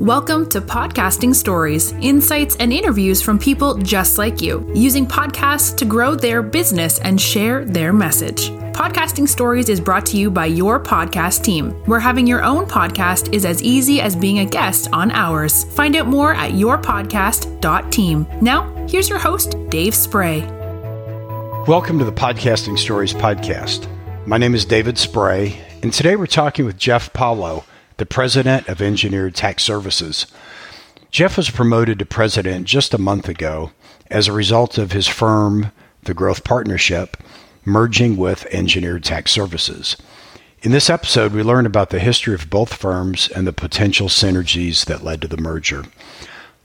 Welcome to Podcasting Stories, insights and interviews from people just like you, using podcasts to grow their business and share their message. Podcasting Stories is brought to you by your podcast team, where having your own podcast is as easy as being a guest on ours. Find out more at yourpodcast.team. Now, here's your host, Dave Spray. Welcome to the Podcasting Stories podcast. My name is David Spray, and today we're talking with Jeff Pawlow the president of Engineered Tax Services. Jeff was promoted to president just a month ago as a result of his firm, the Growth Partnership, merging with Engineered Tax Services. In this episode, we learn about the history of both firms and the potential synergies that led to the merger.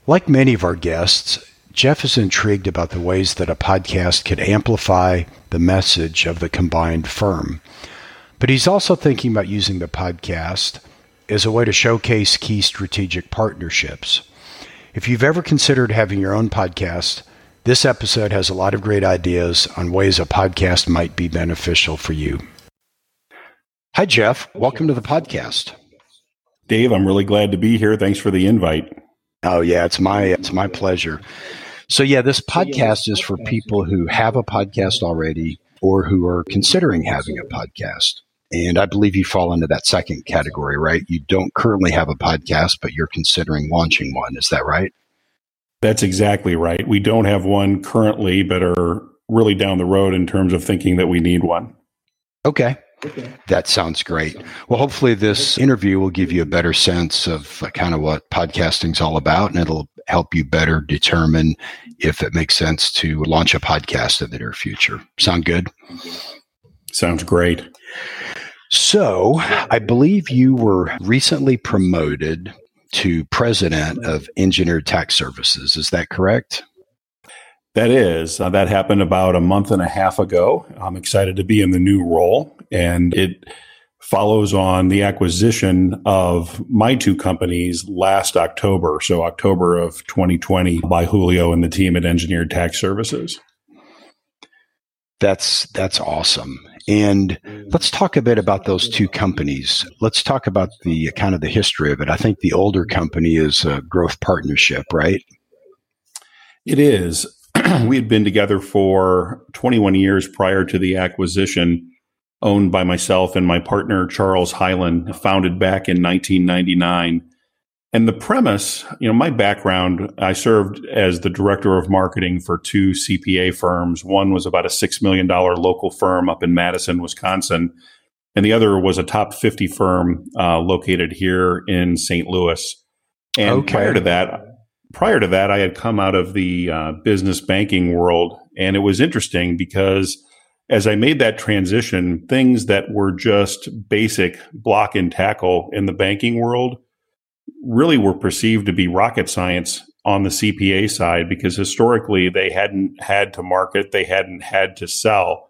Like many of our guests, Jeff is intrigued about the ways that a podcast could amplify the message of the combined firm. But he's also thinking about using the podcast is a way to showcase key strategic partnerships. If you've ever considered having your own podcast, this episode has a lot of great ideas on ways a podcast might be beneficial for you. Hi, Jeff. Welcome to the podcast. Dave, I'm really glad to be here. Thanks for the invite. Oh yeah, it's my it's my pleasure. So yeah, this podcast is for people who have a podcast already or who are considering having a podcast. And I believe you fall into that second category, right? You don't currently have a podcast, but you're considering launching one. Is that right? That's exactly right. We don't have one currently, but are really down the road in terms of thinking that we need one. Okay. Okay. That sounds great. Well, hopefully, this interview will give you a better sense of uh, kind of what podcasting's all about, and it'll help you better determine if it makes sense to launch a podcast in the near future. Sound good? Sounds great. So, I believe you were recently promoted to president of Engineered Tax Services. Is that correct? That is. Uh, that happened about a month and a half ago. I'm excited to be in the new role, and it follows on the acquisition of my two companies last October, so October of 2020, by Julio and the team at Engineered Tax Services. That's that's awesome. And mm. let's talk a bit about those two companies. Let's talk about the kind of the history of it. I think the older company is a growth partnership, right? It is. we had been together for 21 years prior to the acquisition, owned by myself and my partner, Charles Hyland, founded back in 1999. And the premise, you know, my background, I served as the director of marketing for two CPA firms. One was about a $6 million local firm up in Madison, Wisconsin. And the other was a top 50 firm uh, located here in St. Louis. And okay. prior to that, prior to that, I had come out of the uh, business banking world. And it was interesting because as I made that transition, things that were just basic block and tackle in the banking world – really were perceived to be rocket science on the CPA side because historically they hadn't had to market, they hadn't had to sell.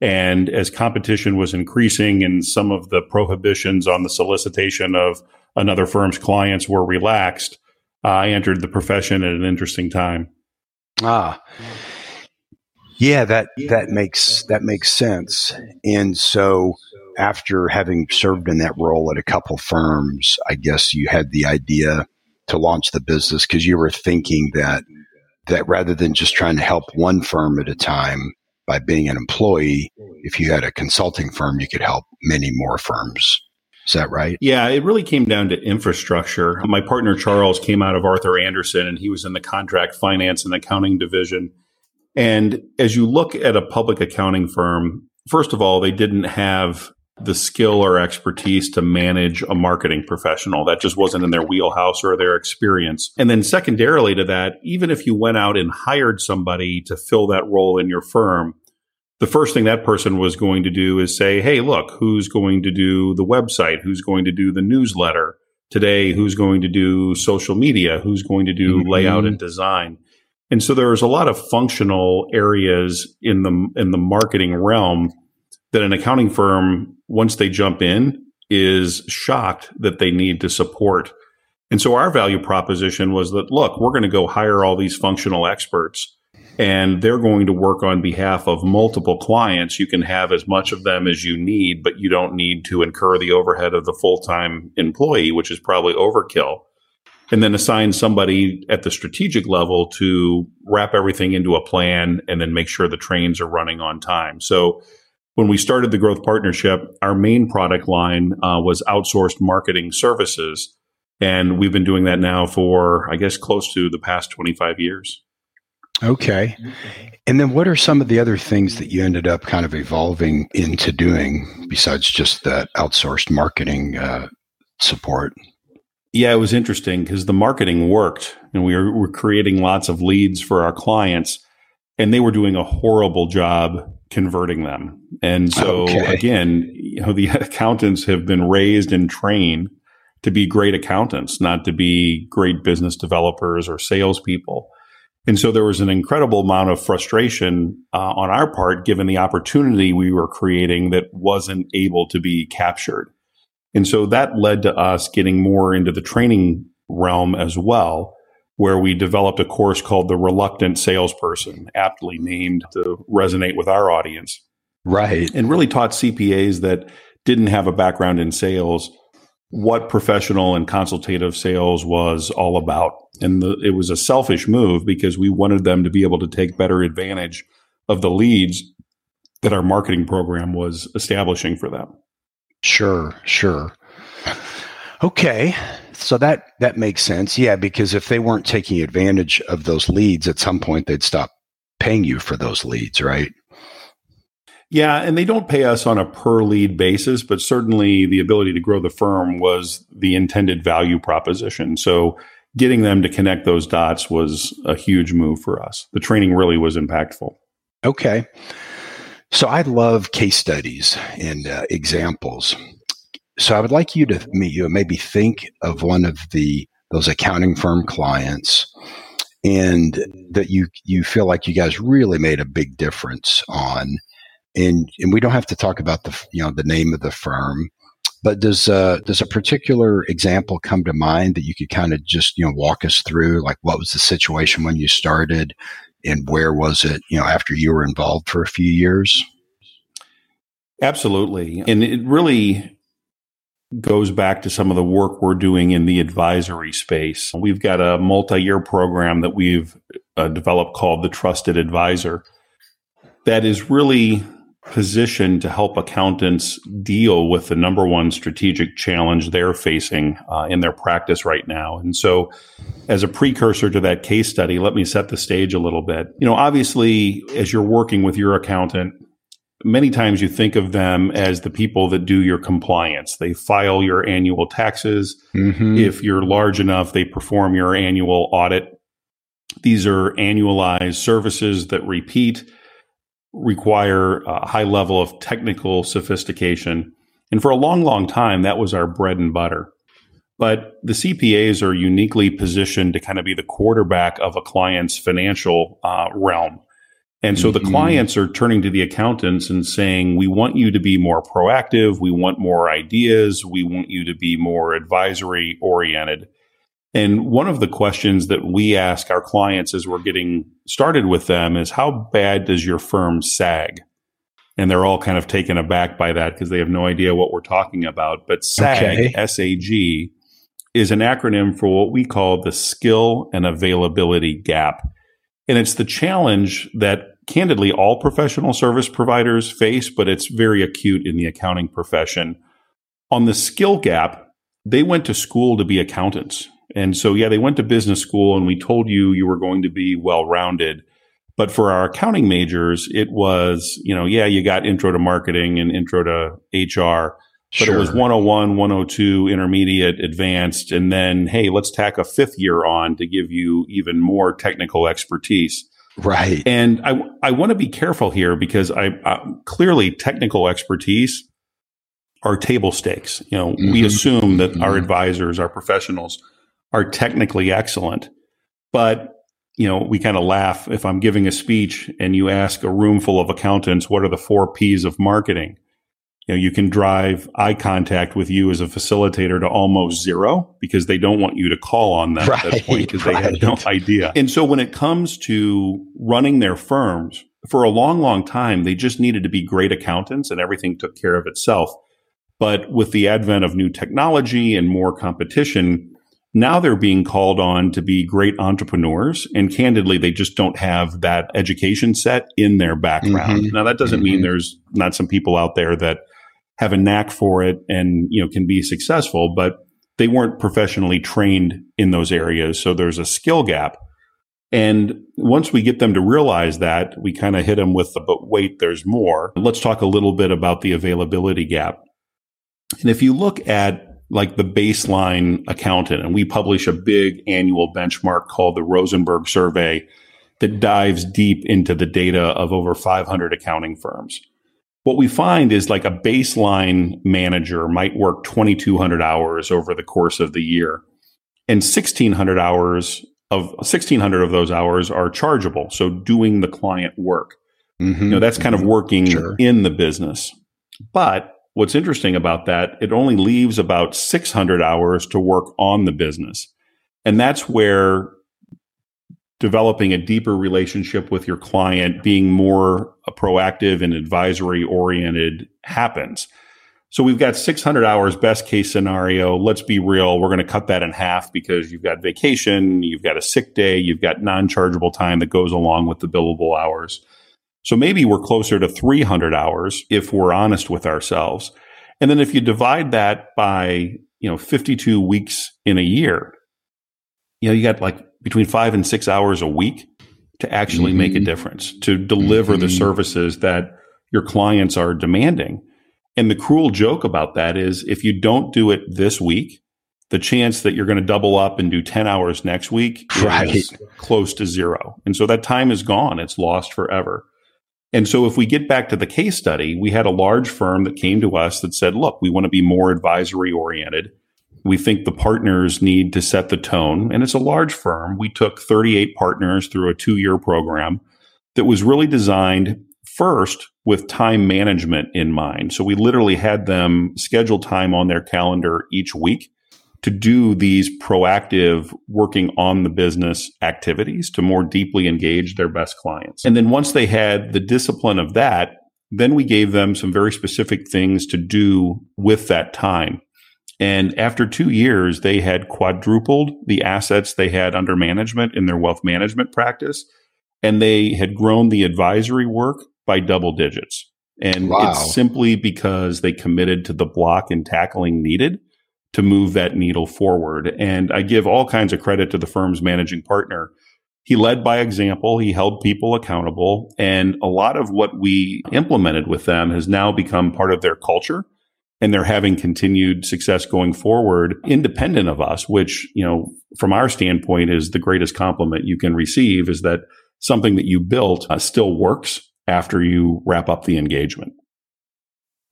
And as competition was increasing and some of the prohibitions on the solicitation of another firm's clients were relaxed, I entered the profession at an interesting time. Ah. Yeah, that that makes that makes sense. And so after having served in that role at a couple firms, I guess you had the idea to launch the business because you were thinking that that rather than just trying to help one firm at a time by being an employee, if you had a consulting firm, you could help many more firms. Is that right? Yeah, it really came down to infrastructure. My partner Charles came out of Arthur Andersen and he was in the contract finance and accounting division. And as you look at a public accounting firm, first of all, they didn't have the skill or expertise to manage a marketing professional. That just wasn't in their wheelhouse or their experience. And then secondarily to that, even if you went out and hired somebody to fill that role in your firm, the first thing that person was going to do is say, Hey, look, who's going to do the website? Who's going to do the newsletter? Today, who's going to do social media? Who's going to do mm-hmm. layout and design? And so there's a lot of functional areas in the in the marketing realm that an accounting firm, once they jump in, is shocked that they need to support. And so our value proposition was that, look, we're going to go hire all these functional experts and they're going to work on behalf of multiple clients. You can have as much of them as you need, but you don't need to incur the overhead of the full time employee, which is probably overkill. And then assign somebody at the strategic level to wrap everything into a plan and then make sure the trains are running on time. So when we started the growth partnership, our main product line uh, was outsourced marketing services. And we've been doing that now for, I guess, close to the past 25 years. Okay. And then what are some of the other things that you ended up kind of evolving into doing besides just that outsourced marketing uh, support? Yeah, it was interesting because the marketing worked and we were, were creating lots of leads for our clients and they were doing a horrible job converting them. And so okay. again, you know, the accountants have been raised and trained to be great accountants, not to be great business developers or salespeople. And so there was an incredible amount of frustration uh, on our part, given the opportunity we were creating that wasn't able to be captured. And so that led to us getting more into the training realm as well, where we developed a course called The Reluctant Salesperson, aptly named to resonate with our audience. Right. And really taught CPAs that didn't have a background in sales what professional and consultative sales was all about. And the, it was a selfish move because we wanted them to be able to take better advantage of the leads that our marketing program was establishing for them. Sure, sure. Okay. So that that makes sense. Yeah, because if they weren't taking advantage of those leads at some point they'd stop paying you for those leads, right? Yeah, and they don't pay us on a per lead basis, but certainly the ability to grow the firm was the intended value proposition. So getting them to connect those dots was a huge move for us. The training really was impactful. Okay. So I love case studies and uh, examples. So I would like you to you maybe think of one of the those accounting firm clients and that you you feel like you guys really made a big difference on and and we don't have to talk about the you know the name of the firm but does uh, does a particular example come to mind that you could kind of just you know walk us through like what was the situation when you started and where was it you know after you were involved for a few years? Absolutely. And it really goes back to some of the work we're doing in the advisory space. We've got a multi-year program that we've uh, developed called the trusted advisor that is really positioned to help accountants deal with the number one strategic challenge they're facing uh, in their practice right now. And so, as a precursor to that case study, let me set the stage a little bit. You know, obviously, as you're working with your accountant, many times you think of them as the people that do your compliance. They file your annual taxes. Mm-hmm. If you're large enough, they perform your annual audit. These are annualized services that repeat require a high level of technical sophistication. And for a long, long time, that was our bread and butter. But the CPAs are uniquely positioned to kind of be the quarterback of a client's financial uh, realm. And so mm-hmm. the clients are turning to the accountants and saying, we want you to be more proactive. We want more ideas. We want you to be more advisory oriented. And one of the questions that we ask our clients as we're getting started with them is how bad does your firm sag? And they're all kind of taken aback by that because they have no idea what we're talking about. But SAG, okay. S-A-G, is an acronym for what we call the skill and availability gap. And it's the challenge that candidly all professional service providers face, but it's very acute in the accounting profession. On the skill gap, they went to school to be accountants and so, yeah, they went to business school and we told you you were going to be well rounded. But for our accounting majors, it was, you know, yeah, you got intro to marketing and intro to HR, but sure. it was 101, 102, intermediate, advanced. And then, hey, let's tack a fifth year on to give you even more technical expertise. Right. And I, I want to be careful here because I, I clearly technical expertise are table stakes. You know, mm-hmm. we assume that mm-hmm. our advisors, our professionals are technically excellent. But, you know, we kind of laugh if I'm giving a speech and you ask a room full of accountants, what are the four P's of marketing? You know, you can drive eye contact with you as a facilitator to almost zero because they don't want you to call on them right, at that point because right. they have no idea. And so when it comes to running their firms, for a long, long time, they just needed to be great accountants and everything took care of itself. But with the advent of new technology and more competition, Now they're being called on to be great entrepreneurs. And candidly, they just don't have that education set in their background. Mm-hmm. Now, that doesn't mm-hmm. mean there's not some people out there that have a knack for it and, you know, can be successful, but they weren't professionally trained in those areas. So there's a skill gap. And once we get them to realize that, we kind of hit them with the, but wait, there's more. Let's talk a little bit about the availability gap. And if you look at like the baseline accountant, and we publish a big annual benchmark called the Rosenberg Survey that dives deep into the data of over 500 accounting firms. What we find is like a baseline manager might work 2,200 hours over the course of the year, and 1,600 hours of 1,600 of those hours are chargeable. So doing the client work. Mm-hmm. You know, that's kind of working sure. in the business. But what's interesting about that, it only leaves about 600 hours to work on the business. And that's where developing a deeper relationship with your client, being more proactive and advisory oriented happens. So we've got 600 hours, best case scenario. Let's be real. We're going to cut that in half because you've got vacation, you've got a sick day, you've got non chargeable time that goes along with the billable hours. So maybe we're closer to 300 hours if we're honest with ourselves. And then if you divide that by, you know, 52 weeks in a year, you know, you got like between five and six hours a week to actually mm-hmm. make a mm-hmm. difference, to deliver mm-hmm. the services that your clients are demanding. And the cruel joke about that is if you don't do it this week, the chance that you're going to double up and do 10 hours next week right. is close to zero. And so that time is gone. It's lost forever. And so if we get back to the case study, we had a large firm that came to us that said, look, we want to be more advisory oriented. We think the partners need to set the tone. And it's a large firm. We took 38 partners through a two year program that was really designed first with time management in mind. So we literally had them schedule time on their calendar each week to do these proactive working on the business activities to more deeply engage their best clients. And then once they had the discipline of that, then we gave them some very specific things to do with that time. And after two years, they had quadrupled the assets they had under management in their wealth management practice. And they had grown the advisory work by double digits. And wow. it's simply because they committed to the block and tackling needed to move that needle forward. And I give all kinds of credit to the firm's managing partner. He led by example. He held people accountable. And a lot of what we implemented with them has now become part of their culture. And they're having continued success going forward, independent of us, which, you know, from our standpoint is the greatest compliment you can receive is that something that you built uh, still works after you wrap up the engagement.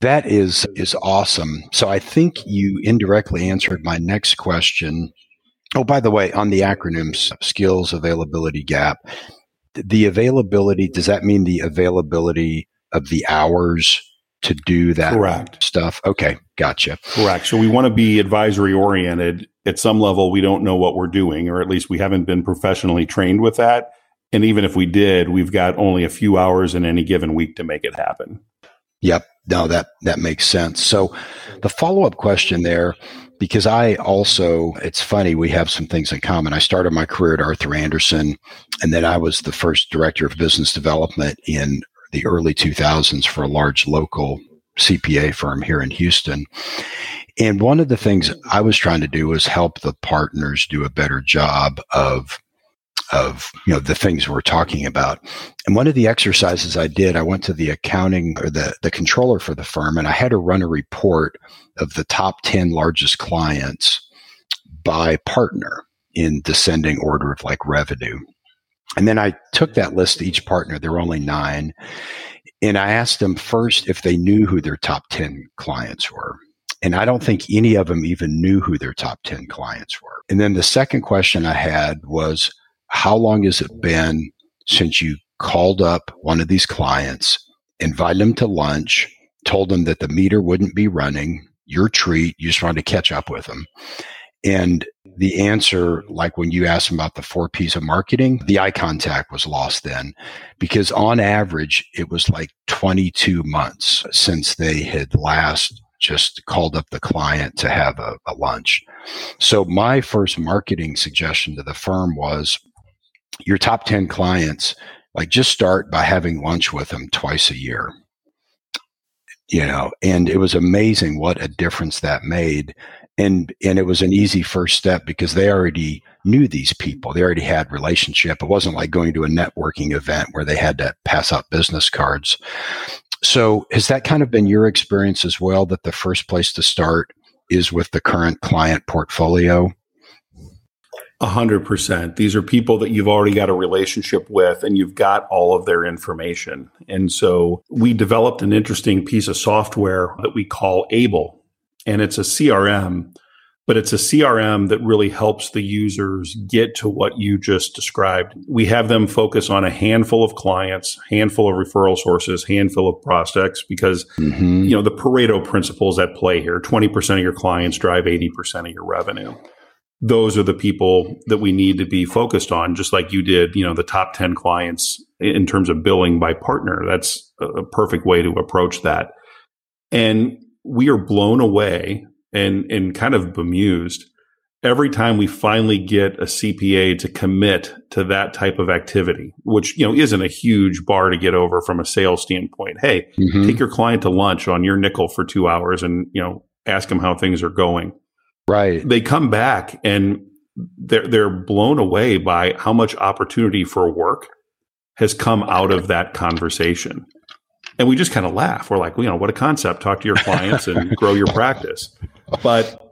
That is is awesome. So I think you indirectly answered my next question. Oh, by the way, on the acronyms, skills availability gap, the availability, does that mean the availability of the hours to do that Correct. stuff? Okay, gotcha. Correct. So we want to be advisory oriented. At some level, we don't know what we're doing, or at least we haven't been professionally trained with that. And even if we did, we've got only a few hours in any given week to make it happen. Yep. No, that that makes sense. So the follow-up question there because I also it's funny we have some things in common. I started my career at Arthur Andersen and then I was the first director of business development in the early 2000s for a large local CPA firm here in Houston. And one of the things I was trying to do was help the partners do a better job of of you know the things we're talking about. And one of the exercises I did, I went to the accounting or the the controller for the firm, and I had to run a report of the top ten largest clients by partner in descending order of like revenue. And then I took that list to each partner. There were only nine. And I asked them first if they knew who their top 10 clients were. And I don't think any of them even knew who their top 10 clients were. And then the second question I had was how long has it been since you called up one of these clients, invited them to lunch, told them that the meter wouldn't be running, your treat, you just wanted to catch up with them. And the answer, like when you asked them about the four P's of marketing, the eye contact was lost then because on average, it was like 22 months since they had last just called up the client to have a, a lunch. So my first marketing suggestion to the firm was your top 10 clients, like just start by having lunch with them twice a year. You know, and it was amazing what a difference that made. And and it was an easy first step because they already knew these people. They already had relationship. It wasn't like going to a networking event where they had to pass out business cards. So has that kind of been your experience as well that the first place to start is with the current client portfolio? A hundred percent. These are people that you've already got a relationship with and you've got all of their information. And so we developed an interesting piece of software that we call Able. And it's a CRM, but it's a CRM that really helps the users get to what you just described. We have them focus on a handful of clients, handful of referral sources, handful of prospects because mm-hmm. you know the Pareto principles at play here. 20% of your clients drive 80% of your revenue those are the people that we need to be focused on, just like you did, you know, the top 10 clients in terms of billing by partner. That's a perfect way to approach that. And we are blown away and, and kind of bemused every time we finally get a CPA to commit to that type of activity, which, you know, isn't a huge bar to get over from a sales standpoint. Hey, mm-hmm. take your client to lunch on your nickel for two hours and, you know, ask them how things are going Right. They come back and they're they're blown away by how much opportunity for work has come out of that conversation. And we just kind of laugh. We're like, well, you know, what a concept. Talk to your clients and grow your practice. But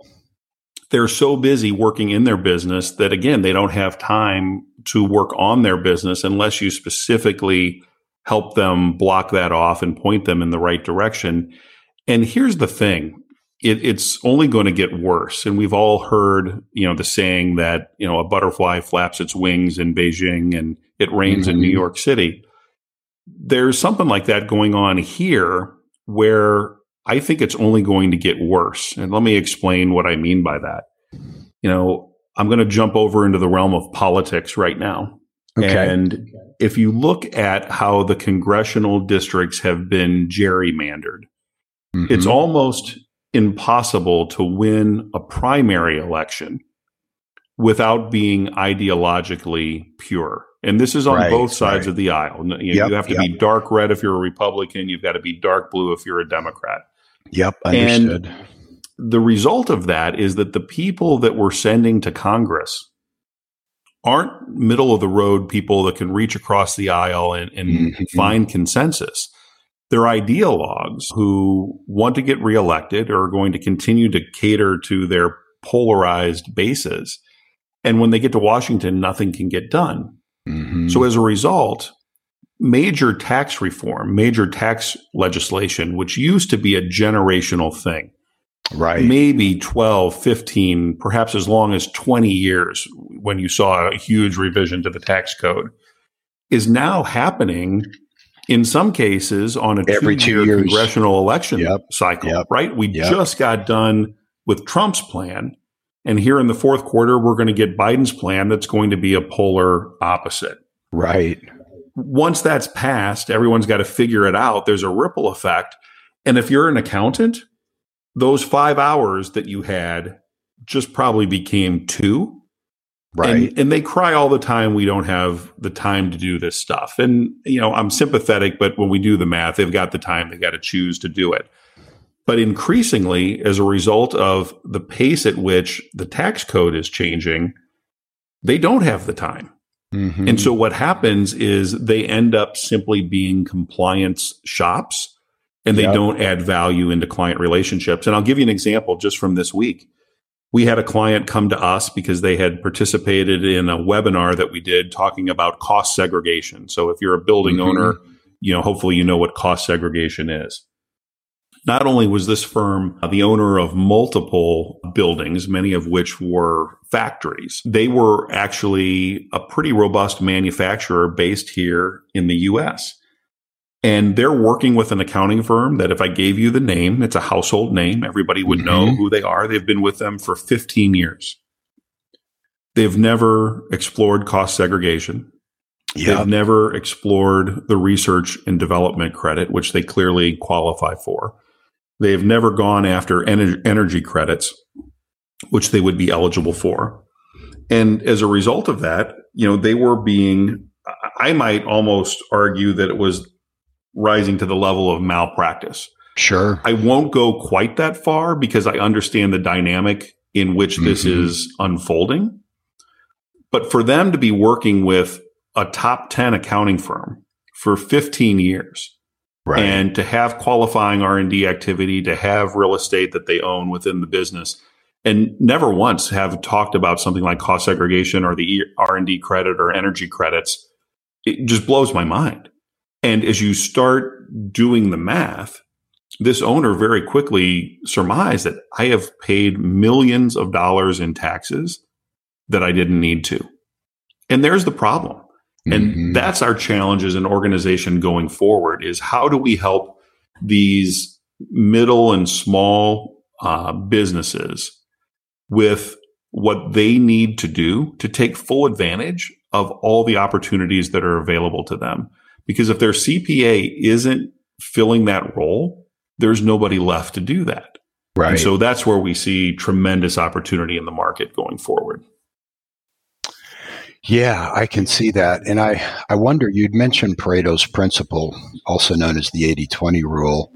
they're so busy working in their business that again, they don't have time to work on their business unless you specifically help them block that off and point them in the right direction. And here's the thing it, it's only going to get worse. And we've all heard, you know, the saying that, you know, a butterfly flaps its wings in Beijing and it rains mm-hmm. in New mm-hmm. York City. There's something like that going on here where I think it's only going to get worse. And let me explain what I mean by that. You know, I'm going to jump over into the realm of politics right now. Okay. And if you look at how the congressional districts have been gerrymandered, mm-hmm. it's almost impossible to win a primary election without being ideologically pure. And this is on right, both sides right. of the aisle. You, yep, you have to yep. be dark red if you're a Republican. You've got to be dark blue if you're a Democrat. Yep, understood. And the result of that is that the people that we're sending to Congress aren't middle of the road people that can reach across the aisle and, and mm-hmm. find consensus. They're ideologues who want to get reelected or are going to continue to cater to their polarized bases. And when they get to Washington, nothing can get done. Mm-hmm. So as a result, major tax reform, major tax legislation, which used to be a generational thing, right? Maybe 12, 15, perhaps as long as 20 years when you saw a huge revision to the tax code, is now happening in some cases on a every two year congressional election yep. cycle, yep. right? We yep. just got done with Trump's plan. And here in the fourth quarter, we're going to get Biden's plan that's going to be a polar opposite. Right. Once that's passed, everyone's got to figure it out. There's a ripple effect. And if you're an accountant, those five hours that you had just probably became two Right. And, and, they cry all the time, we don't have the time to do this stuff. And, you know, I'm sympathetic, but when we do the math, they've got the time, they got to choose to do it. But increasingly, as a result of the pace at which the tax code is changing, they don't have the time. Mm-hmm. And so what happens is they end up simply being compliance shops and they yep. don't add value into client relationships. And I'll give you an example just from this week we had a client come to us because they had participated in a webinar that we did talking about cost segregation. So if you're a building mm-hmm. owner, you know, hopefully you know what cost segregation is. Not only was this firm the owner of multiple buildings, many of which were factories, they were actually a pretty robust manufacturer based here in the US. And they're working with an accounting firm that if I gave you the name, it's a household name. Everybody would mm-hmm. know who they are. They've been with them for 15 years. They've never explored cost segregation. Yep. They've never explored the research and development credit, which they clearly qualify for. They have never gone after ener- energy credits, which they would be eligible for. And as a result of that, you know, they were being, I might almost argue that it was rising to the level of malpractice. Sure. I won't go quite that far because I understand the dynamic in which this mm-hmm. is unfolding. But for them to be working with a top 10 accounting firm for 15 years right. and to have qualifying R&D activity, to have real estate that they own within the business and never once have talked about something like cost segregation or the R&D credit or energy credits. It just blows my mind. And as you start doing the math, this owner very quickly surmised that I have paid millions of dollars in taxes that I didn't need to. And there's the problem. And mm-hmm. that's our challenge as an organization going forward is how do we help these middle and small uh, businesses with what they need to do to take full advantage of all the opportunities that are available to them. Because if their CPA isn't filling that role, there's nobody left to do that. Right. And so that's where we see tremendous opportunity in the market going forward. Yeah, I can see that. And I, I wonder, you'd mentioned Pareto's principle, also known as the 80 20 rule.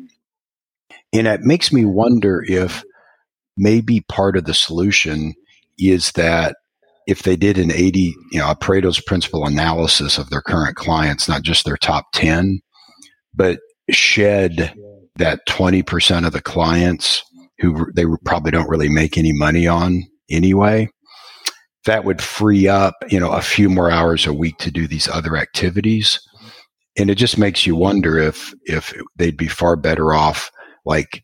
And it makes me wonder if maybe part of the solution is that if they did an 80, you know, a Pareto's principle analysis of their current clients, not just their top 10, but shed that 20% of the clients who they probably don't really make any money on anyway that would free up, you know, a few more hours a week to do these other activities. And it just makes you wonder if if they'd be far better off like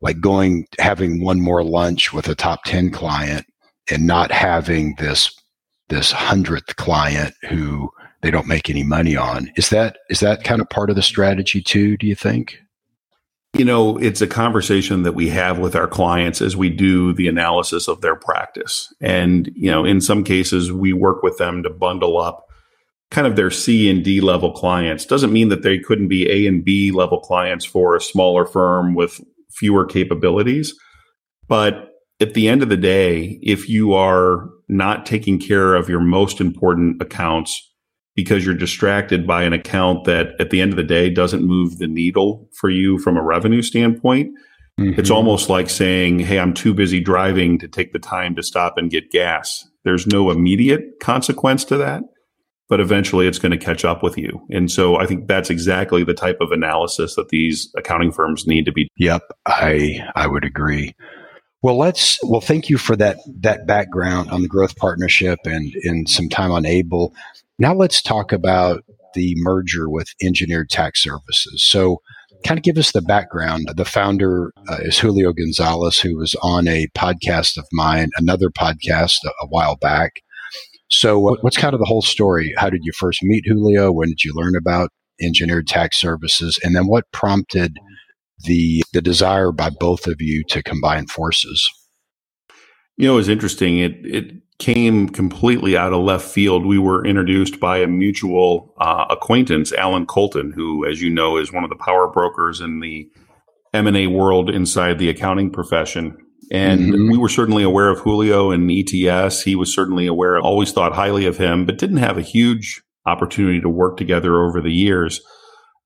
like going having one more lunch with a top 10 client and not having this this 100th client who they don't make any money on. Is that is that kind of part of the strategy too, do you think? You know, it's a conversation that we have with our clients as we do the analysis of their practice. And, you know, in some cases, we work with them to bundle up kind of their C and D level clients. Doesn't mean that they couldn't be A and B level clients for a smaller firm with fewer capabilities. But at the end of the day, if you are not taking care of your most important accounts, because you're distracted by an account that at the end of the day doesn't move the needle for you from a revenue standpoint. Mm-hmm. It's almost like saying, Hey, I'm too busy driving to take the time to stop and get gas. There's no immediate consequence to that, but eventually it's going to catch up with you. And so I think that's exactly the type of analysis that these accounting firms need to be. Yep. I, I would agree. Well, let's, well, thank you for that, that background on the growth partnership and, and some time on Able. Now let's talk about the merger with Engineered Tax Services. So, kind of give us the background. The founder uh, is Julio Gonzalez, who was on a podcast of mine, another podcast a, a while back. So, what's kind of the whole story? How did you first meet Julio? When did you learn about Engineered Tax Services? And then, what prompted the the desire by both of you to combine forces? You know, it was interesting. It it came completely out of left field. We were introduced by a mutual uh, acquaintance, Allan Koltin, who, as you know, is one of the power brokers in the M&A world inside the accounting profession. And mm-hmm. we were certainly aware of Julio and ETS. He was certainly aware, always thought highly of him, but didn't have a huge opportunity to work together over the years.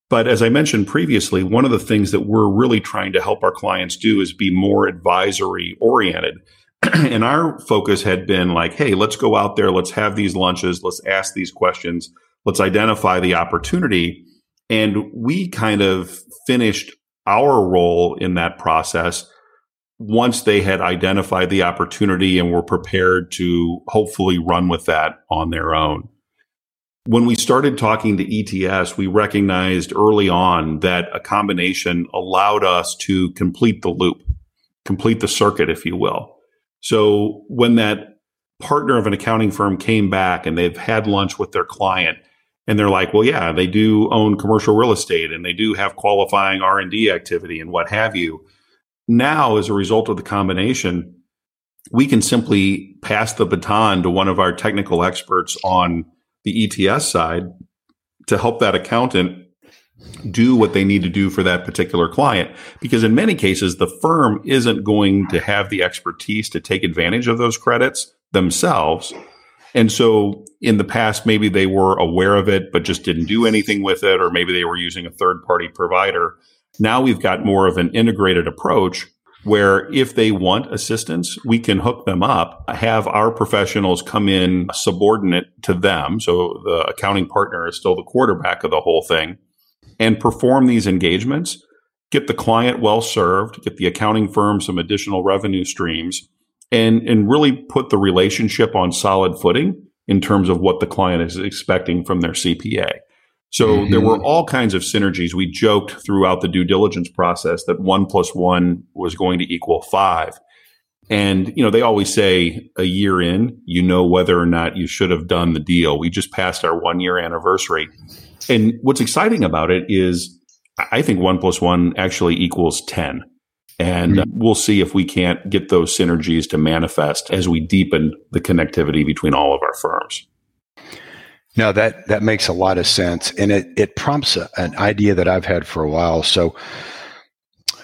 But as I mentioned previously, one of the things that we're really trying to help our clients do is be more advisory oriented. and our focus had been like, hey, let's go out there, let's have these lunches, let's ask these questions, let's identify the opportunity. And we kind of finished our role in that process once they had identified the opportunity and were prepared to hopefully run with that on their own. When we started talking to ETS, we recognized early on that a combination allowed us to complete the loop, complete the circuit, if you will. So when that partner of an accounting firm came back and they've had lunch with their client and they're like, well, yeah, they do own commercial real estate and they do have qualifying R&D activity and what have you. Now, as a result of the combination, we can simply pass the baton to one of our technical experts on the ETS side to help that accountant do what they need to do for that particular client. Because in many cases, the firm isn't going to have the expertise to take advantage of those credits themselves. And so in the past, maybe they were aware of it, but just didn't do anything with it, or maybe they were using a third party provider. Now we've got more of an integrated approach where if they want assistance, we can hook them up, have our professionals come in subordinate to them. So the accounting partner is still the quarterback of the whole thing and perform these engagements, get the client well served, get the accounting firm some additional revenue streams and, and really put the relationship on solid footing in terms of what the client is expecting from their CPA. So mm-hmm. there were all kinds of synergies. We joked throughout the due diligence process that one plus one was going to equal five. And, you know, they always say a year in, you know whether or not you should have done the deal. We just passed our one year anniversary. And what's exciting about it is I think one plus one actually equals 10. And mm-hmm. we'll see if we can't get those synergies to manifest as we deepen the connectivity between all of our firms. No, that that makes a lot of sense, and it it prompts a, an idea that I've had for a while. So,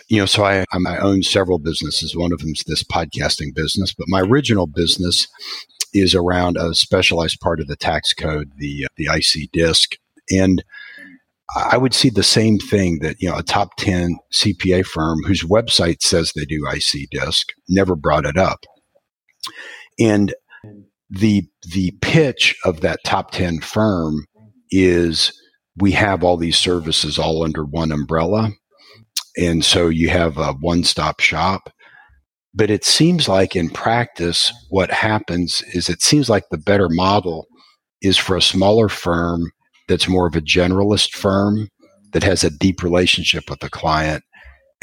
you know, so I I own several businesses. One of them is this podcasting business, but my original business is around a specialized part of the tax code, the the IC-DISC, and I would see the same thing that, you know, a top 10 CPA firm whose website says they do IC-DISC never brought it up. And the the pitch of that top 10 firm is we have all these services all under one umbrella. And so you have a one-stop shop. But it seems like in practice, what happens is it seems like the better model is for a smaller firm that's more of a generalist firm that has a deep relationship with the client.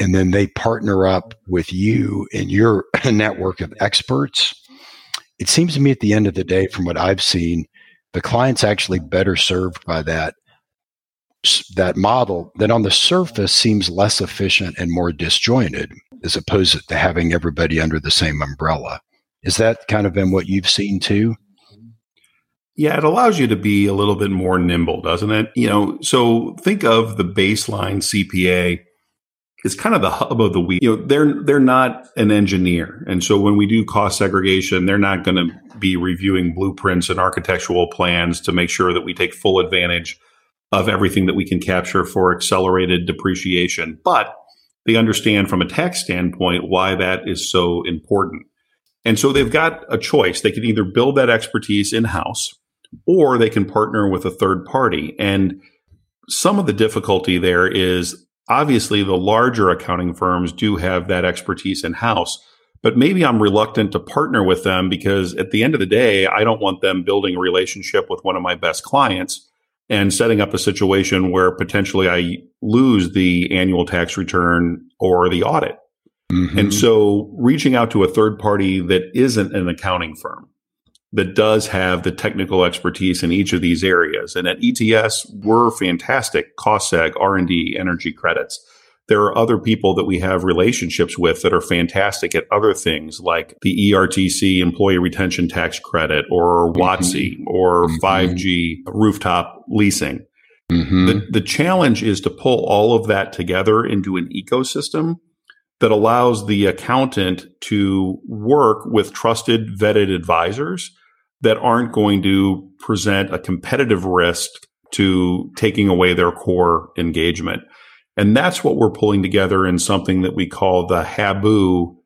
And then they partner up with you and your network of experts. It seems to me at the end of the day, from what I've seen, the client's actually better served by that that model that on the surface seems less efficient and more disjointed as opposed to having everybody under the same umbrella. Is that kind of been what you've seen too? Yeah, it allows you to be a little bit more nimble, doesn't it? You know, so think of the baseline CPA it's kind of the hub of the wheel. You know, they're they're not an engineer, and so when we do cost segregation, they're not going to be reviewing blueprints and architectural plans to make sure that we take full advantage of everything that we can capture for accelerated depreciation. But they understand from a tax standpoint why that is so important. And so they've got a choice. They can either build that expertise in house or they can partner with a third party. And some of the difficulty there is obviously the larger accounting firms do have that expertise in house, but maybe I'm reluctant to partner with them because at the end of the day, I don't want them building a relationship with one of my best clients and setting up a situation where potentially I lose the annual tax return or the audit. Mm-hmm. And so reaching out to a third party that isn't an accounting firm that does have the technical expertise in each of these areas. And at ETS, we're fantastic cost seg, R&D, energy credits. There are other people that we have relationships with that are fantastic at other things like the ERTC employee retention tax credit or WOTC mm-hmm. or mm-hmm. 5G rooftop leasing. Mm-hmm. The, the challenge is to pull all of that together into an ecosystem that allows the accountant to work with trusted vetted advisors that aren't going to present a competitive risk to taking away their core engagement. And that's what we're pulling together in something that we call the HABU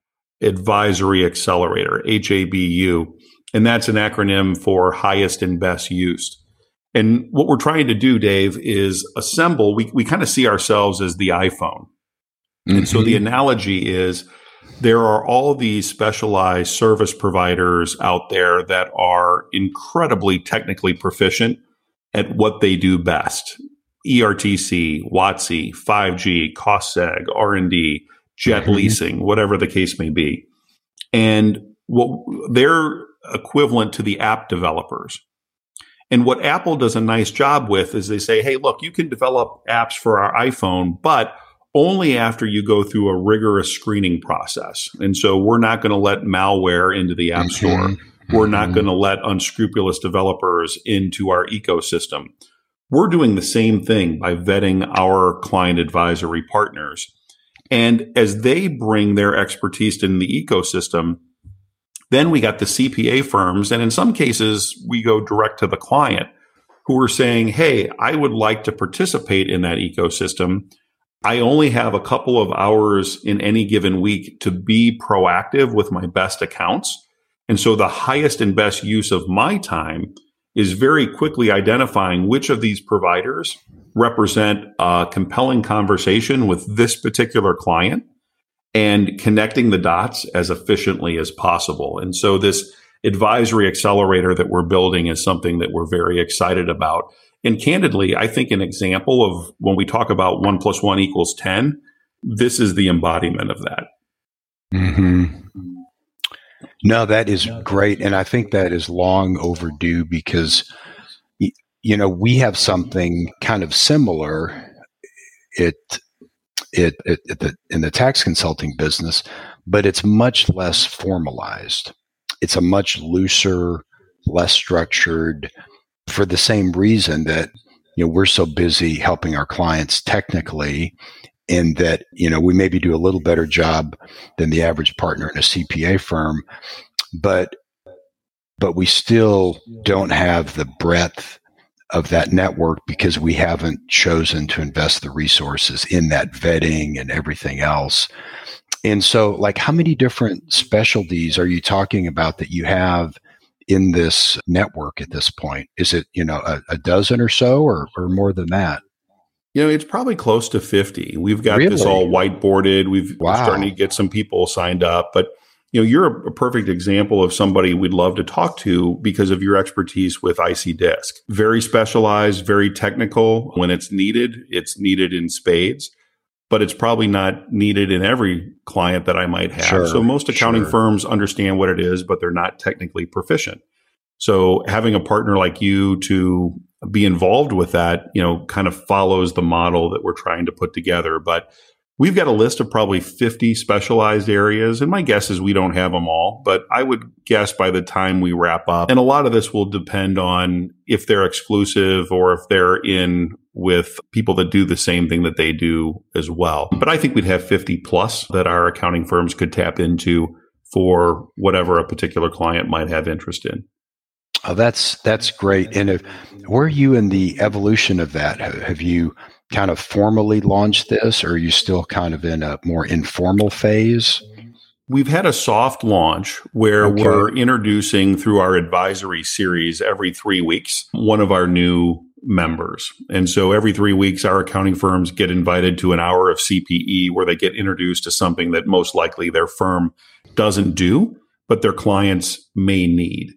Advisory Accelerator, HABU. And that's an acronym for highest and best use. And what we're trying to do, Dave, is assemble, we, we kind of see ourselves as the iPhone. Mm-hmm. And so the mm-hmm. analogy is there are all these specialized service providers out there that are incredibly technically proficient at what they do best. ERTC, WOTC, 5G, CostSeg, R&D, jet mm-hmm. leasing, whatever the case may be. And what they're equivalent to the app developers. And what Apple does a nice job with is they say, hey, look, you can develop apps for our iPhone, but only after you go through a rigorous screening process. And so we're not going to let malware into the App Store. Mm-hmm. We're not mm-hmm. going to let unscrupulous developers into our ecosystem. we're doing the same thing by vetting our client advisory partners. And as they bring their expertise in the ecosystem, then we got the CPA firms. And in some cases, we go direct to the client who are saying, Hey, I would like to participate in that ecosystem. I only have a couple of hours in any given week to be proactive with my best accounts. And so the highest and best use of my time is very quickly identifying which of these providers represent a compelling conversation with this particular client and connecting the dots as efficiently as possible. And so this advisory accelerator that we're building is something that we're very excited about. And candidly, I think an example of when we talk about one plus one equals 10, this is the embodiment of that. Mm-hmm. No, that is great. And I think that is long overdue because, you know, we have something kind of similar. It, it, it, it the, in the tax consulting business, but it's much less formalized. It's a much looser, less structured, for the same reason that you know we're so busy helping our clients technically and that you know we maybe do a little better job than the average partner in a CPA firm but but we still don't have the breadth of that network because we haven't chosen to invest the resources in that vetting and everything else and so like how many different specialties are you talking about that you have in this network at this point? Is it, you know, a, a dozen or so or, or more than that? You know, it's probably close to 50. We've got really? this all whiteboarded. We've wow. starting to get some people signed up, but you know, you're a, a, perfect example of somebody we'd love to talk to because of your expertise with IC-DISC. Very specialized, very technical. When it's needed, it's needed in spades but it's probably not needed in every client that I might have. Sure, so most accounting sure. firms understand what it is, but they're not technically proficient. So having a partner like you to be involved with that, you know, kind of follows the model that we're trying to put together. But We've got a list of probably 50 specialized areas, and my guess is we don't have them all, but I would guess by the time we wrap up, and a lot of this will depend on if they're exclusive or if they're in with people that do the same thing that they do as well. But I think we'd have 50 plus that our accounting firms could tap into for whatever a particular client might have interest in. Oh, that's that's great. And if where you in the evolution of that? Have you kind of formally launched this, or are you still kind of in a more informal phase? We've had a soft launch where okay. we're introducing through our advisory series every three weeks one of our new members. And so every three weeks, our accounting firms get invited to an hour of CPE where they get introduced to something that most likely their firm doesn't do, but their clients may need.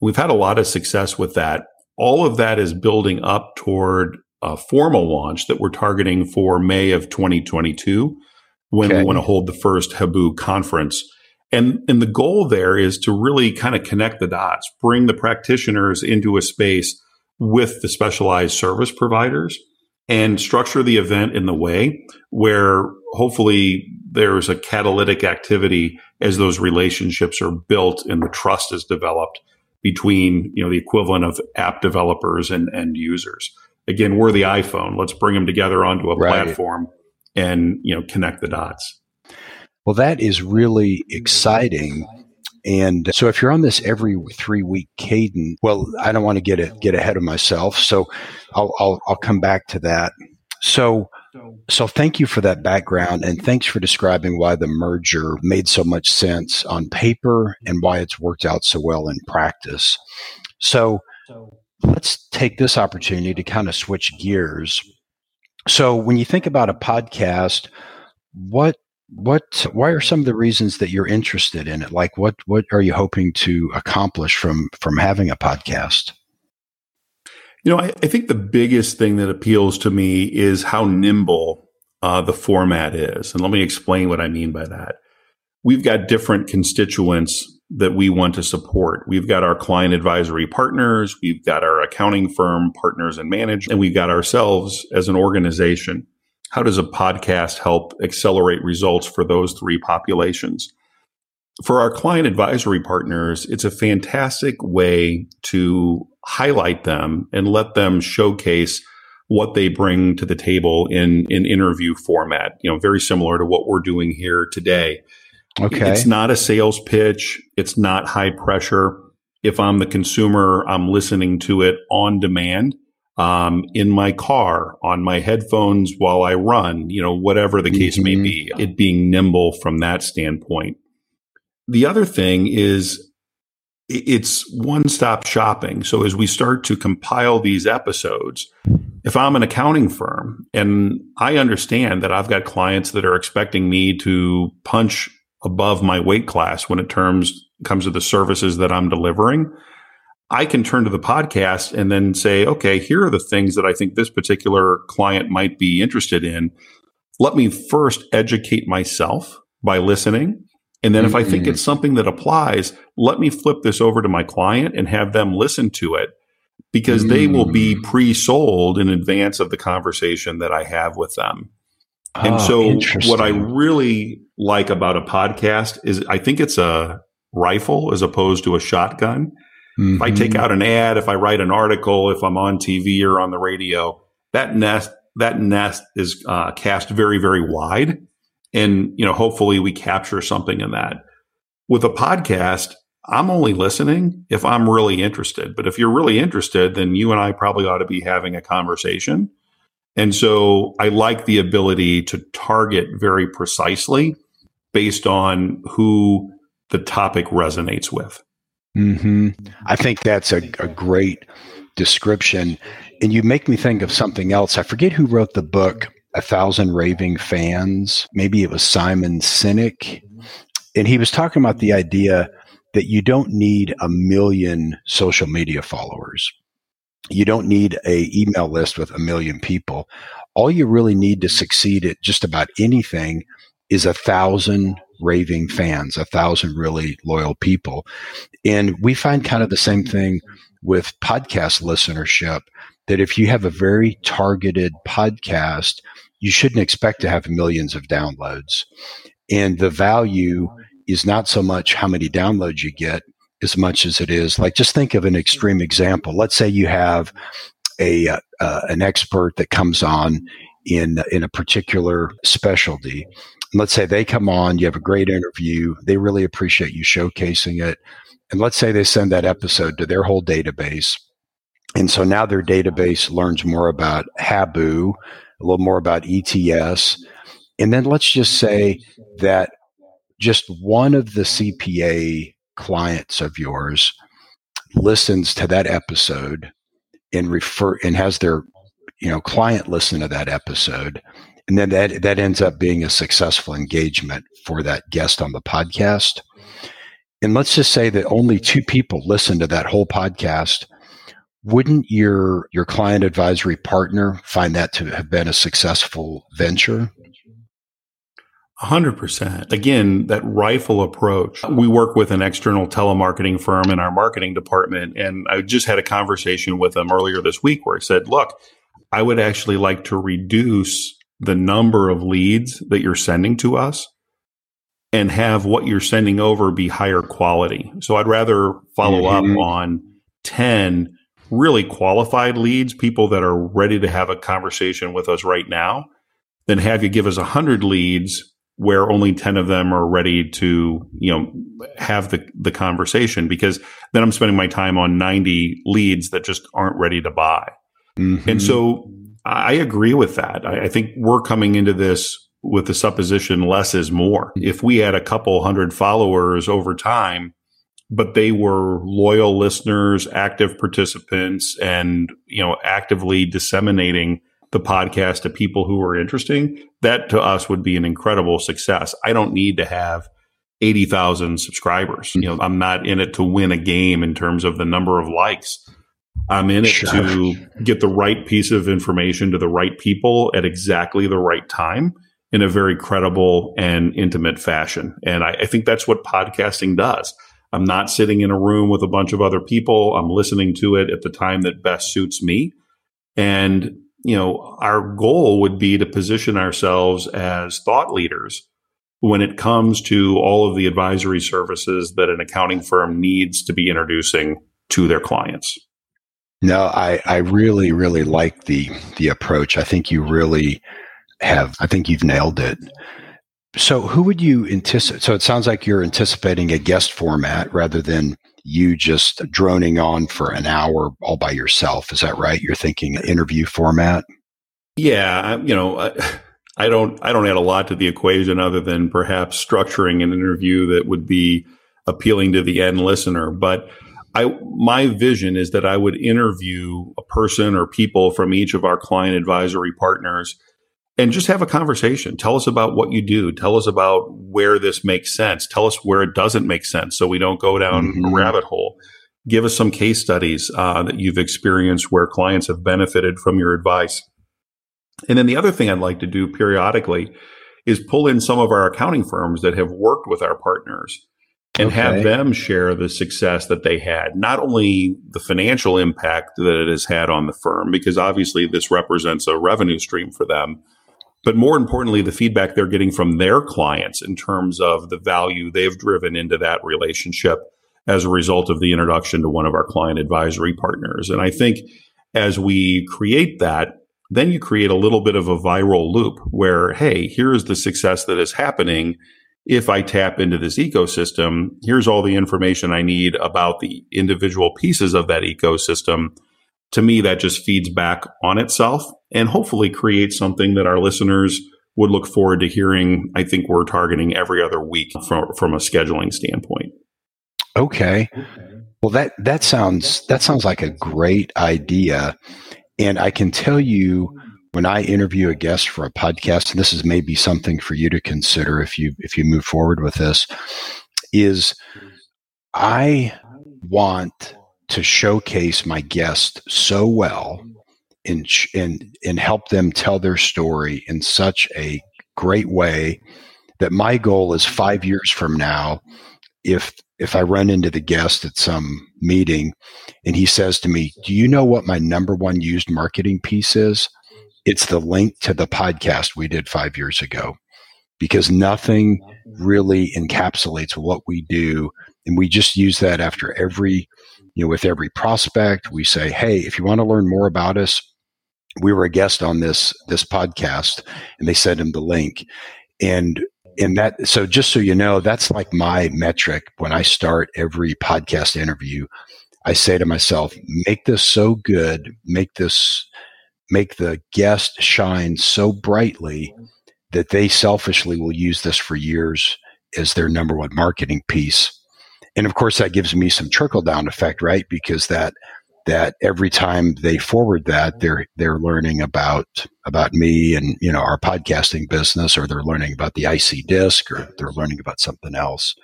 We've had a lot of success with that. All of that is building up toward a formal launch that we're targeting for May of 2022 when okay. we want to hold the first Habu conference. And, and the goal there is to really kind of connect the dots, bring the practitioners into a space with the specialized service providers and structure the event in the way where hopefully there's a catalytic activity as those relationships are built and the trust is developed between, you know, the equivalent of app developers and end users again, we're the iPhone. Let's bring them together onto a right. platform and you know connect the dots. Well, that is really exciting. And so if you're on this every three week cadence, well, I don't want to get it, get ahead of myself. So I'll, I'll, I'll come back to that. So, so thank you for that background and thanks for describing why the merger made so much sense on paper and why it's worked out so well in practice. So let's take this opportunity to kind of switch gears. So, when you think about a podcast, what what why are some of the reasons that you're interested in it? Like, what what are you hoping to accomplish from from having a podcast? You know, I, I think the biggest thing that appeals to me is how nimble uh, the format is, and let me explain what I mean by that. We've got different constituents that we want to support. We've got our client advisory partners, we've got our accounting firm partners and manage, and we've got ourselves as an organization. How does a podcast help accelerate results for those three populations? For our client advisory partners, it's a fantastic way to highlight them and let them showcase what they bring to the table in in interview format. You know, very similar to what we're doing here today. Okay. It's not a sales pitch. It's not high pressure. If I'm the consumer, I'm listening to it on demand, um, in my car, on my headphones while I run, you know, whatever the case mm-hmm. may be, it being nimble from that standpoint. The other thing is it's one stop shopping. So as we start to compile these episodes, if I'm an accounting firm and I understand that I've got clients that are expecting me to punch above my weight class when it terms comes to the services that I'm delivering, I can turn to the podcast and then say, okay, here are the things that I think this particular client might be interested in. Let me first educate myself by listening. And then mm-hmm. if I think mm-hmm. it's something that applies, let me flip this over to my client and have them listen to it because mm. they will be mm. pre-sold in advance of the conversation that I have with them. And oh, so what I really like about a podcast is I think it's a rifle as opposed to a shotgun. Mm-hmm. If I take mm-hmm. out an ad, if I write an article, if I'm on TV or on the radio, that nest that nest is uh, cast very very wide, and you know hopefully we capture something in that. With a podcast, I'm only listening if I'm really interested. But if you're really interested, then you and I probably ought to be having a conversation. And so I like the ability to target very precisely based on who the topic resonates with. Mm-hmm. I think that's a, a great description. And you make me think of something else. I forget who wrote the book, A Thousand Raving Fans. Maybe it was Simon Sinek. And he was talking about the idea that you don't need a million social media followers. You don't need a email list with a million people. All you really need to mm-hmm. succeed at just about anything is a thousand raving fans, a thousand really loyal people. And we find kind of the same thing with podcast listenership that if you have a very targeted podcast, you shouldn't expect to have millions of downloads. And the value is not so much how many downloads you get as much as it is like just think of an extreme example. Let's say you have a uh, uh, an expert that comes on in in a particular specialty. let's say they come on, you have a great interview, they really appreciate you showcasing it. And let's say they send that episode to their whole database. And so now their database learns more about Habu, a little more about ETS. And then let's just say that just one of the CPA clients of yours listens to that episode and refer and has their you know client listen to that episode and then that that ends up being a successful engagement for that guest on the podcast. And let's just say that only two people listen to that whole podcast. Wouldn't your your client advisory partner find that to have been a successful venture 100%. Again, that rifle approach. We work with an external telemarketing firm in our marketing department. And I just had a conversation with them earlier this week where I said, look, I would actually like to reduce the number of leads that you're sending to us and have what you're sending over be higher quality. So I'd rather follow mm-hmm. up on 10 really qualified leads, people that are ready to have a conversation with us right now, than have you give us 100 leads where only 10 of them are ready to, you know, have the, the conversation because then I'm spending my time on 90 leads that just aren't ready to buy. Mm-hmm. And so I agree with that. I, I think we're coming into this with the supposition less is more. If we had a couple hundred followers over time, but they were loyal listeners, active participants, and you know, actively disseminating the podcast to people who are interesting, that to us would be an incredible success. I don't need to have 80,000 subscribers. You know, I'm not in it to win a game in terms of the number of likes. I'm in it sure. to get the right piece of information to the right people at exactly the right time in a very credible and intimate fashion. And I, I think that's what podcasting does. I'm not sitting in a room with a bunch of other people. I'm listening to it at the time that best suits me. And you know, our goal would be to position ourselves as thought leaders when it comes to all of the advisory services that an accounting firm needs to be introducing to their clients. No, I, I really, really like the the approach. I think you really have I think you've nailed it. So who would you anticipate? So it sounds like you're anticipating a guest format rather than you just droning on for an hour all by yourself. Is that right? You're thinking interview format? Yeah, you know, I, I don't I don't add a lot to the equation other than perhaps structuring an interview that would be appealing to the end listener, but I my vision is that I would interview a person or people from each of our client advisory partners and just have a conversation. Tell us about what you do. Tell us about where this makes sense. Tell us where it doesn't make sense so we don't go down mm-hmm. a rabbit hole. Give us some case studies uh, that you've experienced where clients have benefited from your advice. And then the other thing I'd like to do periodically is pull in some of our accounting firms that have worked with our partners and okay. have them share the success that they had, not only the financial impact that it has had on the firm, because obviously this represents a revenue stream for them, but more importantly, the feedback they're getting from their clients in terms of the value they've driven into that relationship as a result of the introduction to one of our client advisory partners. And I think as we create that, then you create a little bit of a viral loop where, hey, here's the success that is happening if I tap into this ecosystem, here's all the information I need about the individual pieces of that ecosystem. To me, that just feeds back on itself and hopefully creates something that our listeners would look forward to hearing. I think we're targeting every other week from, from a scheduling standpoint. Okay. Well, that, that sounds, that sounds like a great idea. And I can tell you, when I interview a guest for a podcast, and this is maybe something for you to consider if you if you move forward with this, is I want to showcase my guest so well and and and help them tell their story in such a great way that my goal is 5 years from now if if I run into the guest at some meeting and he says to me, "Do you know what my number one used marketing piece is?" it's the link to the podcast we did five years ago because nothing really encapsulates what we do. And we just use that after every, you know, with every prospect. We say, Hey, if you want to learn more about us, we were a guest on this, this podcast and they sent him the link. And, and that, so just so you know, that's like my metric when I start every podcast interview. I say to myself, make this so good, make this make the guest shine so brightly that they selfishly will use this for years as their number one marketing piece. And of course, that gives me some trickle down effect, right? Because that that every time they forward that, they're they're learning about about me and you know our podcasting business, or they're learning about the IC-DISC, or they're learning about something else.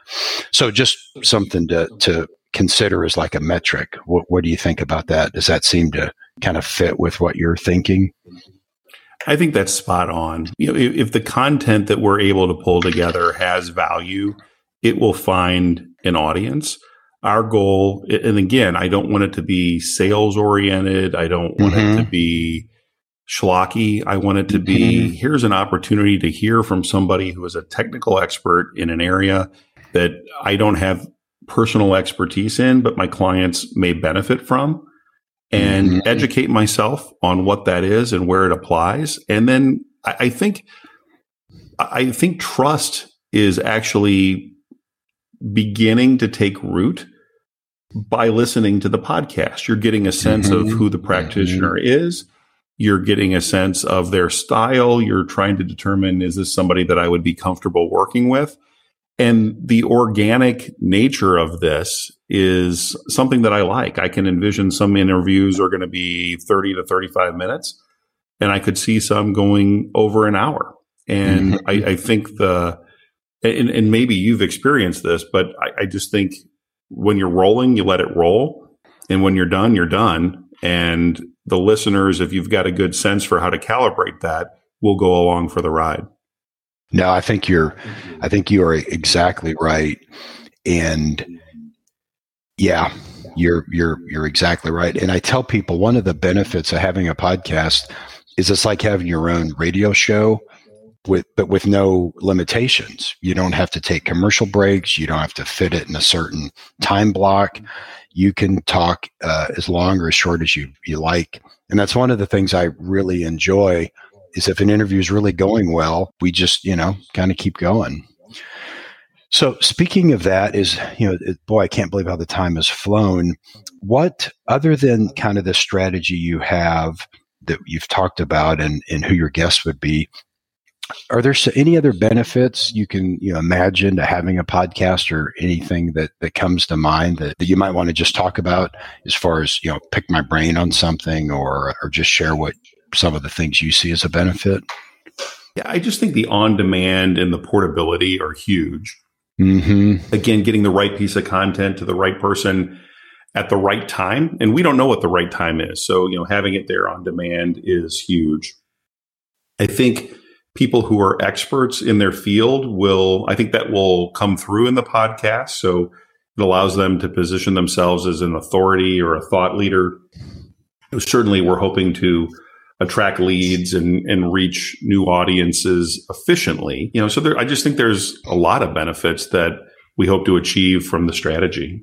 So just something to to consider as like a metric. What, what do you think about that? Does that seem to kind of fit with what you're thinking? I think that's spot on. You know, if, if, the content that we're able to pull together has value, it will find an audience. Our goal, and again, I don't want it to be sales oriented. I don't want mm-hmm. it to mm-hmm. be schlocky. I want it to be mm-hmm. here's an opportunity to hear from somebody who is a technical expert in an area that I don't have personal expertise in, but my clients may benefit from and mm-hmm. educate myself on what that is and where it applies. And then I, I think, I think trust is actually beginning to take root by listening to the podcast. You're getting a sense mm-hmm. of who the practitioner mm-hmm. is. You're getting a sense of their style. You're trying to determine is this somebody that I would be comfortable working with? And the organic nature of this is something that I like. I can envision some interviews are going to be 30 to 35 minutes, and I could see some going over an hour. And mm-hmm. I, I, think the, and, and, maybe you've experienced this, but I, I just think when you're rolling, you let it roll. And when you're done, you're done. And the listeners, if you've got a good sense for how to calibrate that, will go along for the ride. No, I think you're, I think you are exactly right. And yeah, you're, you're, you're exactly right. And I tell people one of the benefits of having a podcast is it's like having your own radio show with but with no limitations. You don't have to take commercial breaks. You don't have to fit it in a certain time block. You can talk uh, as long or as short as you you like, and that's one of the things I really enjoy. Is if an interview is really going well, we just you know kind of keep going. So speaking of that, is you know, boy, I can't believe how the time has flown. What other than kind of the strategy you have that you've talked about and, and who your guests would be, are there any other benefits you can you know, imagine to having a podcast or anything that, that comes to mind that, that you might want to just talk about as far as you know pick my brain on something or or just share what some of the things you see as a benefit? Yeah i just think the on demand and the portability are huge. Mm-hmm. again getting the right piece of content to the right person at the right time and we don't know what the right time is so you know having it there on demand is huge. I think people who are experts in their field will, I think that will come through in the podcast. So it allows them to position themselves as an authority or a thought leader. Certainly, we're hoping to attract leads and, and reach new audiences efficiently. You know, so there, I just think there's a lot of benefits that we hope to achieve from the strategy.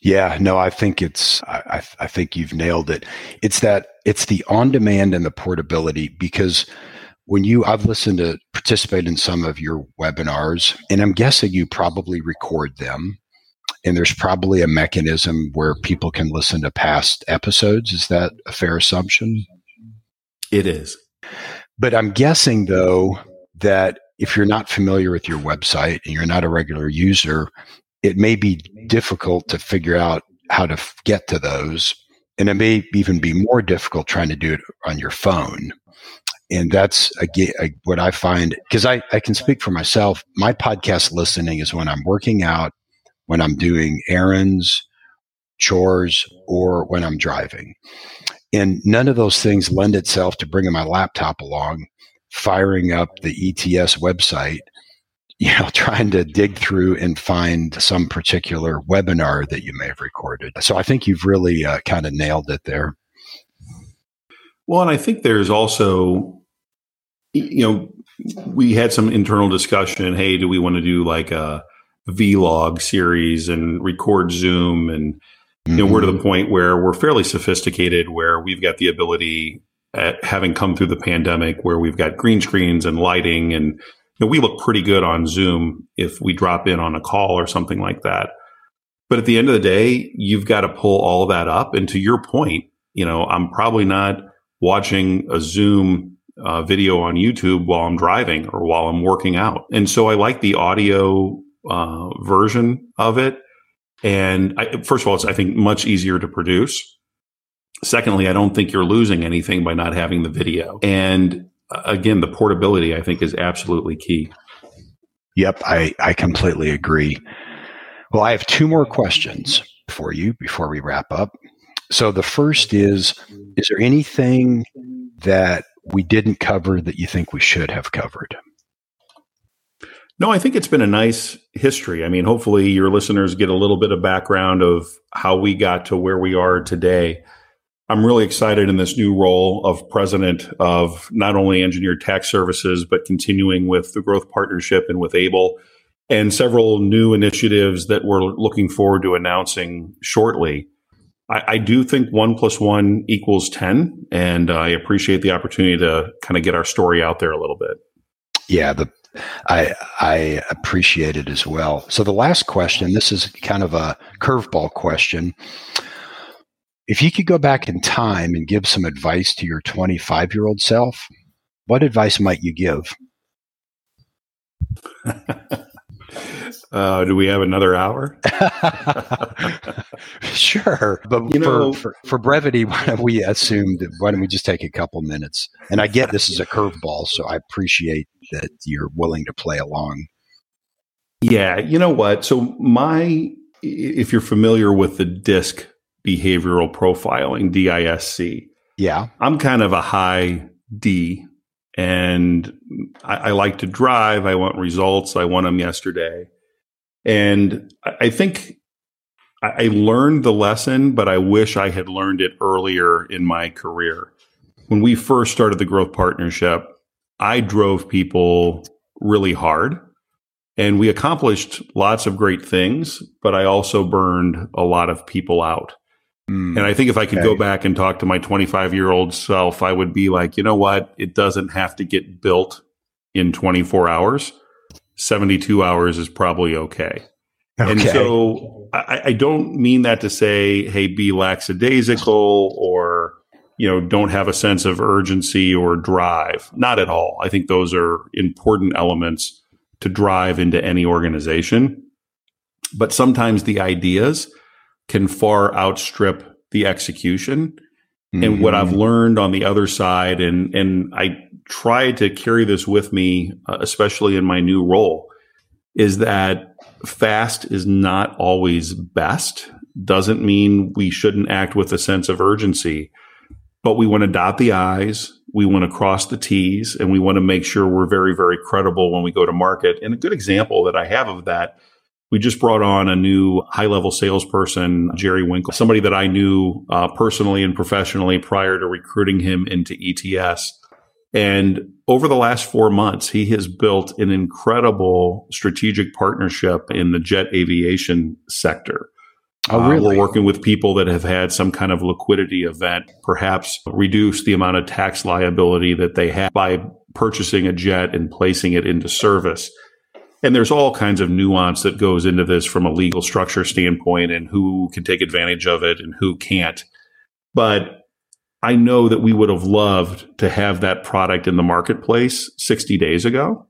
Yeah, no, I think it's, I, I think you've nailed it. It's that, it's the on demand and the portability because when you i've listened to participate in some of your webinars and i'm guessing you probably record them. And there's probably a mechanism where people can listen to past episodes. Is that a fair assumption? It is. But i'm guessing though that if you're not familiar with your website and you're not a regular user it may be difficult to figure out how to get to those. And it may even be more difficult trying to do it on your phone and that's again what I find because I, I can speak for myself. My podcast listening is when I'm working out, when I'm doing errands, chores, or when I'm driving. And none of those things lend itself to bringing my laptop along, firing up the ETS website, you know, trying to dig through and find some particular webinar that you may have recorded. So I think you've really uh, kind of nailed it there. Well, and I think there's also you know, we had some internal discussion. Hey, do we want to do like a vlog series and record Zoom? And you know, mm-hmm. we're to the mm-hmm. point where we're fairly sophisticated, where we've got the ability at having come through the pandemic, where we've got green screens and lighting, and you know, we look pretty good on Zoom if we drop in on a call or something like that. But at the end of the day, you've got to pull all that up. And to your point, you know, I'm probably not watching a Zoom uh, video on YouTube while I'm driving or while I'm working out. And so I like the audio uh, version of it. And I, first of all, it's, I think, much easier to produce. Secondly, I don't think you're losing anything by not having the video. And uh, again, the portability, I think, is absolutely key. Yep, I, I completely agree. Well, I have two more questions for you before we wrap up. So the first is Is there anything that we didn't cover that you think we should have covered? No, I think it's been a nice history. I mean, hopefully your listeners get a little bit of background of how we got to where we are today. I'm really excited in this new role of president of not only engineered tax services, but continuing with the growth partnership and with Able and several new initiatives that we're looking forward to announcing shortly. I, I, do think one plus one equals 10. And I appreciate the opportunity to kind of get our story out there a little bit. Yeah, the I I appreciate it as well. So the last question, this is kind of a curveball question. If you could go back in time and give some advice to your 25 year old self, what advice might you give? Uh, do we have another hour? sure, but you know, for, for, for, brevity, why don't we assume that? Why don't we just take a couple minutes? And I get this is a curveball, so I appreciate that you're willing to play along. Yeah, you know what? So my, if you're familiar with the DISC behavioral profiling, DISC, yeah, I'm kind of a high D and I, I, like to drive. I want results. I want them yesterday. And I think I learned the lesson, but I wish I had learned it earlier in my career. When we first started the growth partnership, I drove people really hard and we accomplished lots of great things, but I also burned a lot of people out. Mm, and I think if I could okay. go back and talk to my 25 year old self, I would be like, you know what? It doesn't have to get built in 24 hours. 72 hours is probably okay. okay. And so I, I, don't mean that to say, hey, be lackadaisical or, you know, don't have a sense of urgency or drive. Not at all. I think those are important elements to drive into any organization. But sometimes the ideas can far outstrip the execution. Mm-hmm. And what I've mm-hmm. learned on the other side, and, and I try to carry this with me, uh, especially in my new role, is that fast is not always best. Doesn't mean we shouldn't act with a sense of urgency, but we want to dot the I's, we want to cross the T's and we want to make sure we're very, very credible when we go to market. And a good example that I have of that, we just brought on a new high level salesperson, Jerry Winkle, somebody that I knew uh, personally and professionally prior to recruiting him into ETS. And over the last four months, he has built an incredible strategic partnership in the jet aviation sector. Oh, really? Uh, we're working with people that have had some kind of liquidity event, perhaps reduce the amount of tax liability that they have by purchasing a jet and placing it into service. And there's all kinds of nuance that goes into this from a legal structure standpoint and who can take advantage of it and who can't. But I know that we would have loved to have that product in the marketplace 60 days ago.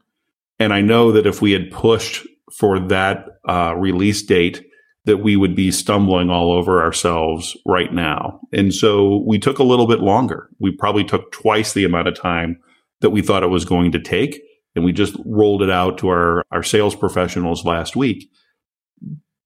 And I know that if we had pushed for that uh, release date that we would be stumbling all over ourselves right now. And so we took a little bit longer. We probably took twice the amount of time that we thought it was going to take. And we just rolled it out to our, our sales professionals last week.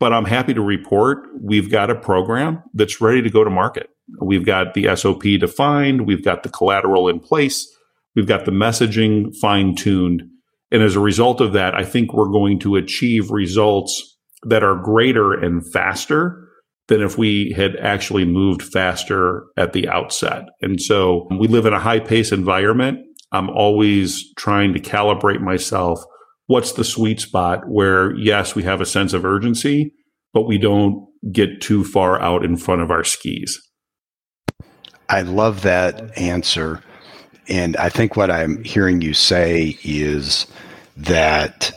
But I'm happy to report we've got a program that's ready to go to market. We've got the SOP defined. We've got the collateral in place. We've got the messaging fine tuned. And as a result of that, I think we're going to achieve results that are greater and faster than if we had actually moved faster at the outset. And so we live in a high pace environment. I'm always trying to calibrate myself. What's the sweet spot where, yes, we have a sense of urgency, but we don't get too far out in front of our skis? I love that answer. And I think what I'm hearing you say is that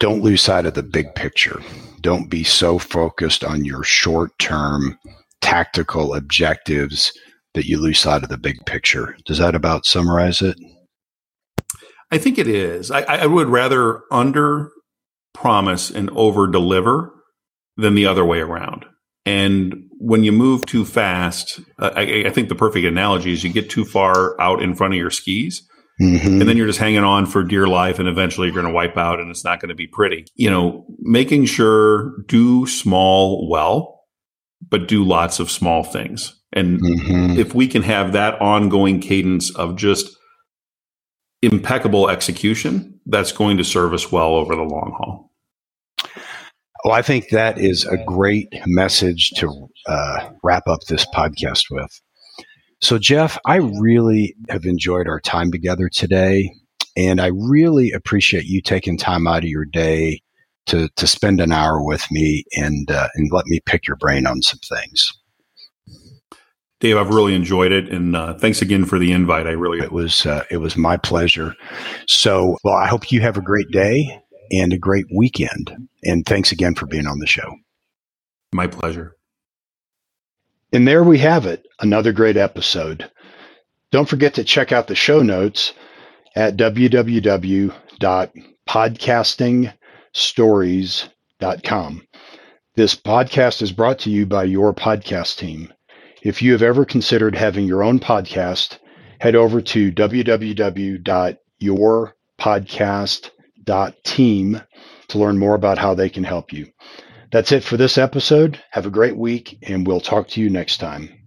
don't lose sight of the big picture. Don't be so focused on your short term tactical objectives that you lose sight of the big picture. Does that about summarize it? I think it is. I, I would rather under promise and over deliver than the other way around. And when you move too fast, I, I, think the perfect analogy is you get too far out in front of your skis Mm-hmm. And then you're just hanging on for dear life and eventually you're going to wipe out and it's not going to be pretty. You know, making sure do small well, but do lots of small things. And mm-hmm. if we can have that ongoing cadence of just impeccable execution, that's going to serve us well over the long haul. Well, I think that is a great message to uh, wrap up this podcast with. So, Jeff, I really have enjoyed our time together today. And I really appreciate you taking time out of your day to, to spend an hour with me and, uh, and let me pick your brain on some things. Dave, I've really enjoyed it, and uh, thanks again for the invite. I really it was uh, it was my pleasure. So, well, I hope you have a great day and a great weekend. And thanks again for being on the show. My pleasure. And there we have it, another great episode. Don't forget to check out the show notes at www.podcastingstories.com. This podcast is brought to you by your podcast team. If you have ever considered having your own podcast, head over to www.yourpodcast.team to learn more about how they can help you. That's it for this episode. Have a great week, and we'll talk to you next time.